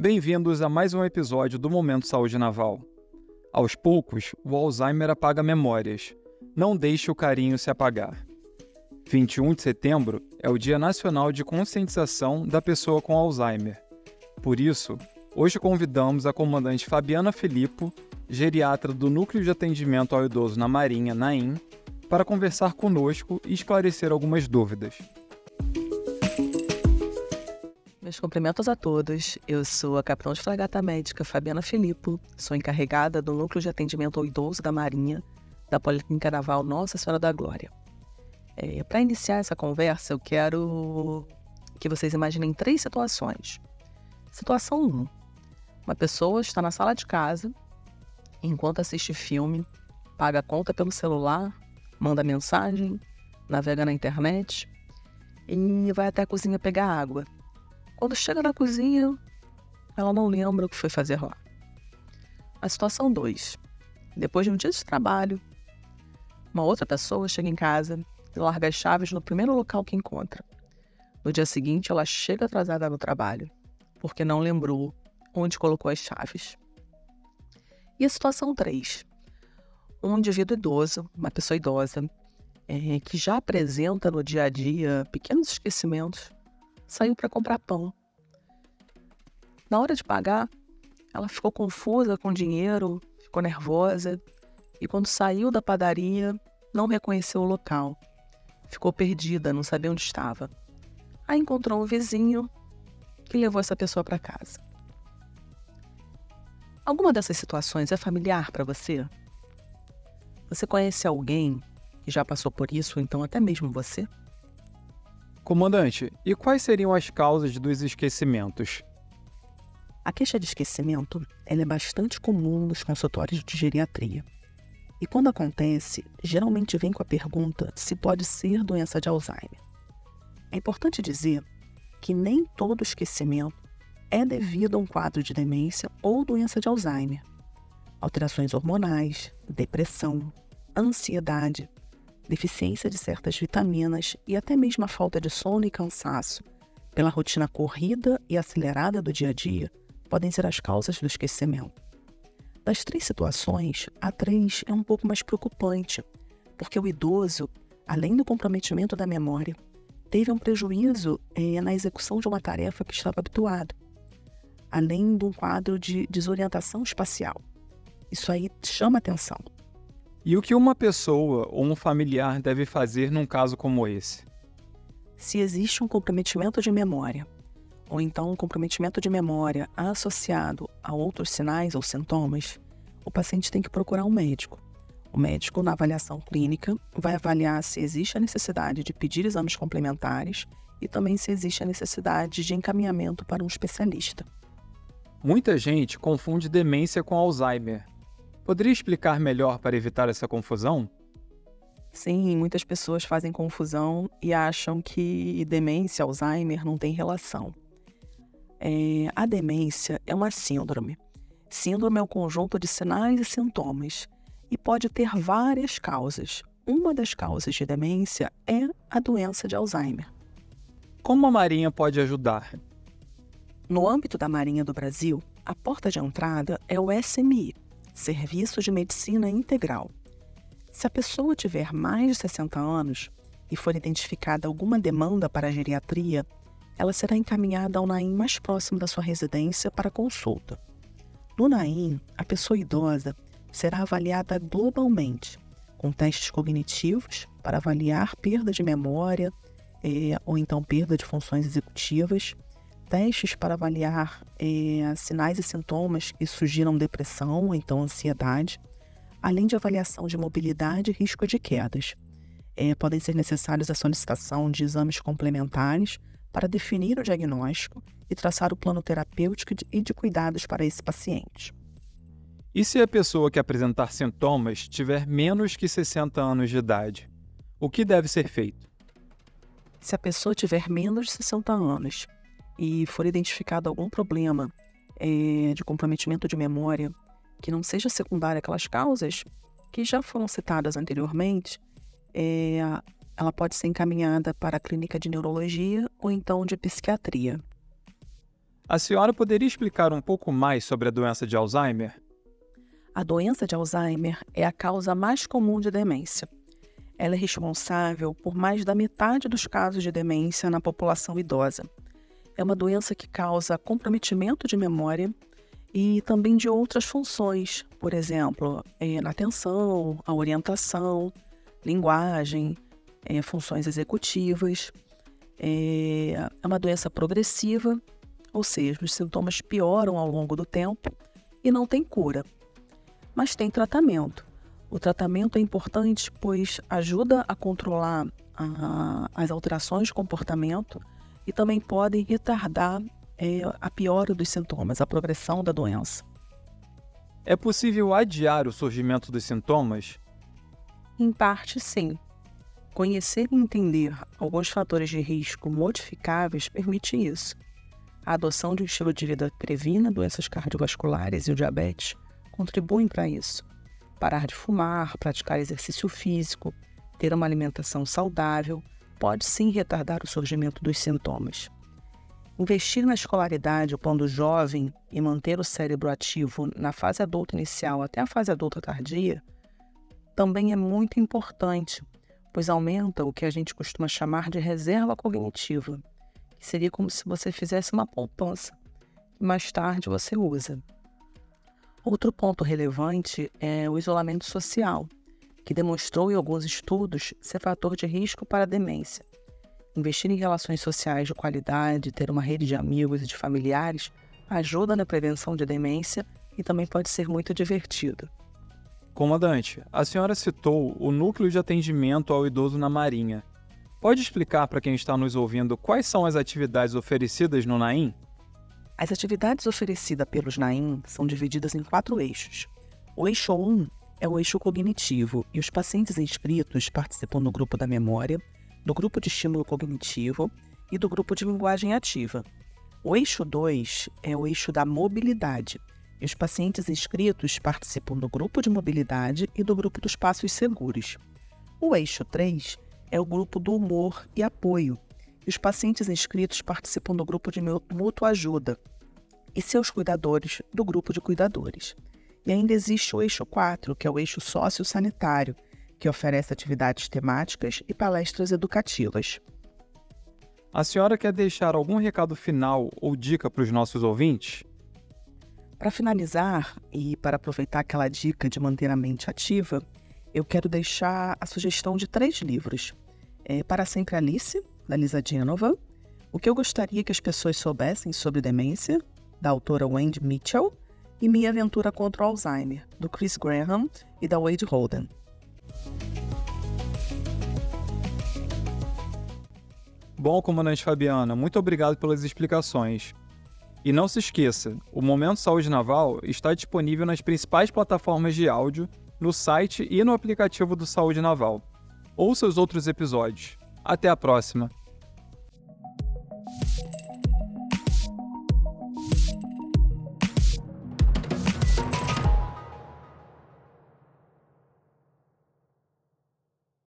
Bem-vindos a mais um episódio do Momento Saúde Naval. Aos poucos, o Alzheimer apaga memórias. Não deixe o carinho se apagar. 21 de setembro é o Dia Nacional de Conscientização da Pessoa com Alzheimer. Por isso, hoje convidamos a comandante Fabiana Filippo, geriatra do Núcleo de Atendimento ao Idoso na Marinha, NAIM, para conversar conosco e esclarecer algumas dúvidas. Meus cumprimentos a todos. Eu sou a capitã de fragata médica Fabiana Filippo, sou encarregada do Núcleo de Atendimento ao Idoso da Marinha, da Policlínica Naval Nossa Senhora da Glória. É, Para iniciar essa conversa, eu quero que vocês imaginem três situações. Situação 1. Uma pessoa está na sala de casa, enquanto assiste filme, paga a conta pelo celular, manda mensagem, navega na internet e vai até a cozinha pegar água. Quando chega na cozinha, ela não lembra o que foi fazer lá. A situação 2. Depois de um dia de trabalho, uma outra pessoa chega em casa e larga as chaves no primeiro local que encontra. No dia seguinte, ela chega atrasada no trabalho, porque não lembrou onde colocou as chaves. E a situação 3. Um indivíduo idoso, uma pessoa idosa, é, que já apresenta no dia a dia pequenos esquecimentos, saiu para comprar pão. Na hora de pagar, ela ficou confusa com o dinheiro, ficou nervosa e quando saiu da padaria, não reconheceu o local. Ficou perdida, não sabia onde estava. Aí encontrou um vizinho que levou essa pessoa para casa. Alguma dessas situações é familiar para você? Você conhece alguém que já passou por isso, ou então até mesmo você? Comandante, e quais seriam as causas dos esquecimentos? A queixa de esquecimento é bastante comum nos consultórios de geriatria. E quando acontece, geralmente vem com a pergunta se pode ser doença de Alzheimer. É importante dizer que nem todo esquecimento é devido a um quadro de demência ou doença de Alzheimer. Alterações hormonais, depressão, ansiedade, deficiência de certas vitaminas e até mesmo a falta de sono e cansaço pela rotina corrida e acelerada do dia a dia podem ser as causas do esquecimento. Das três situações, a três é um pouco mais preocupante, porque o idoso, além do comprometimento da memória, teve um prejuízo é, na execução de uma tarefa que estava habituado, além de um quadro de desorientação espacial. Isso aí chama atenção. E o que uma pessoa ou um familiar deve fazer num caso como esse? Se existe um comprometimento de memória, ou então um comprometimento de memória associado a outros sinais ou sintomas, o paciente tem que procurar um médico. O médico, na avaliação clínica, vai avaliar se existe a necessidade de pedir exames complementares e também se existe a necessidade de encaminhamento para um especialista. Muita gente confunde demência com Alzheimer. Poderia explicar melhor para evitar essa confusão? Sim, muitas pessoas fazem confusão e acham que demência e Alzheimer não tem relação. É, a demência é uma síndrome. Síndrome é um conjunto de sinais e sintomas e pode ter várias causas. Uma das causas de demência é a doença de Alzheimer. Como a Marinha pode ajudar? No âmbito da Marinha do Brasil, a porta de entrada é o SMI, Serviço de Medicina Integral. Se a pessoa tiver mais de 60 anos e for identificada alguma demanda para a geriatria, ela será encaminhada ao NAIM mais próximo da sua residência para consulta. No NAIM, a pessoa idosa será avaliada globalmente, com testes cognitivos para avaliar perda de memória é, ou então perda de funções executivas, testes para avaliar é, sinais e sintomas que sugiram depressão ou então ansiedade, além de avaliação de mobilidade e risco de quedas. É, podem ser necessários a solicitação de exames complementares para definir o diagnóstico e traçar o plano terapêutico e de cuidados para esse paciente. E se a pessoa que apresentar sintomas tiver menos que 60 anos de idade? O que deve ser feito? Se a pessoa tiver menos de 60 anos e for identificado algum problema é, de comprometimento de memória que não seja secundário àquelas causas que já foram citadas anteriormente, é, ela pode ser encaminhada para a clínica de neurologia ou então de psiquiatria. A senhora poderia explicar um pouco mais sobre a doença de Alzheimer? A doença de Alzheimer é a causa mais comum de demência. Ela é responsável por mais da metade dos casos de demência na população idosa. É uma doença que causa comprometimento de memória e também de outras funções, por exemplo, é, na atenção, a orientação, linguagem, é, funções executivas. É, é uma doença progressiva ou seja, os sintomas pioram ao longo do tempo e não tem cura. Mas tem tratamento. O tratamento é importante pois ajuda a controlar a, as alterações de comportamento e também pode retardar é, a piora dos sintomas, a progressão da doença. É possível adiar o surgimento dos sintomas? Em parte, sim. Conhecer e entender alguns fatores de risco modificáveis permite isso. A adoção de um estilo de vida que previna doenças cardiovasculares e o diabetes contribuem para isso. Parar de fumar, praticar exercício físico, ter uma alimentação saudável pode sim retardar o surgimento dos sintomas. Investir na escolaridade quando jovem e manter o cérebro ativo na fase adulta inicial até a fase adulta tardia também é muito importante, pois aumenta o que a gente costuma chamar de reserva cognitiva, que seria como se você fizesse uma poupança que mais tarde você usa. Outro ponto relevante é o isolamento social, que demonstrou em alguns estudos ser fator de risco para a demência. Investir em relações sociais de qualidade, ter uma rede de amigos e de familiares ajuda na prevenção de demência e também pode ser muito divertido. Comandante, a senhora citou o núcleo de atendimento ao idoso na Marinha. Pode explicar para quem está nos ouvindo quais são as atividades oferecidas no NAIM? As atividades oferecidas pelos NAIM são divididas em quatro eixos. O eixo 1 é o eixo cognitivo e os pacientes inscritos participam do grupo da memória, do grupo de estímulo cognitivo e do grupo de linguagem ativa. O eixo 2 é o eixo da mobilidade e os pacientes inscritos participam do grupo de mobilidade e do grupo dos passos seguros. O eixo 3 é o grupo do humor e apoio. E os pacientes inscritos participam do grupo de mútua ajuda e seus cuidadores do grupo de cuidadores. E ainda existe o eixo 4, que é o eixo sociosanitário, que oferece atividades temáticas e palestras educativas. A senhora quer deixar algum recado final ou dica para os nossos ouvintes? Para finalizar e para aproveitar aquela dica de manter a mente ativa, eu quero deixar a sugestão de três livros. É Para Sempre Alice, da Lisa Genova, O que eu gostaria que as pessoas soubessem sobre demência, da autora Wendy Mitchell, e Minha Aventura contra o Alzheimer, do Chris Graham e da Wade Holden. Bom, comandante Fabiana, muito obrigado pelas explicações. E não se esqueça, o Momento Saúde Naval está disponível nas principais plataformas de áudio no site e no aplicativo do Saúde Naval. Ouça os outros episódios. Até a próxima!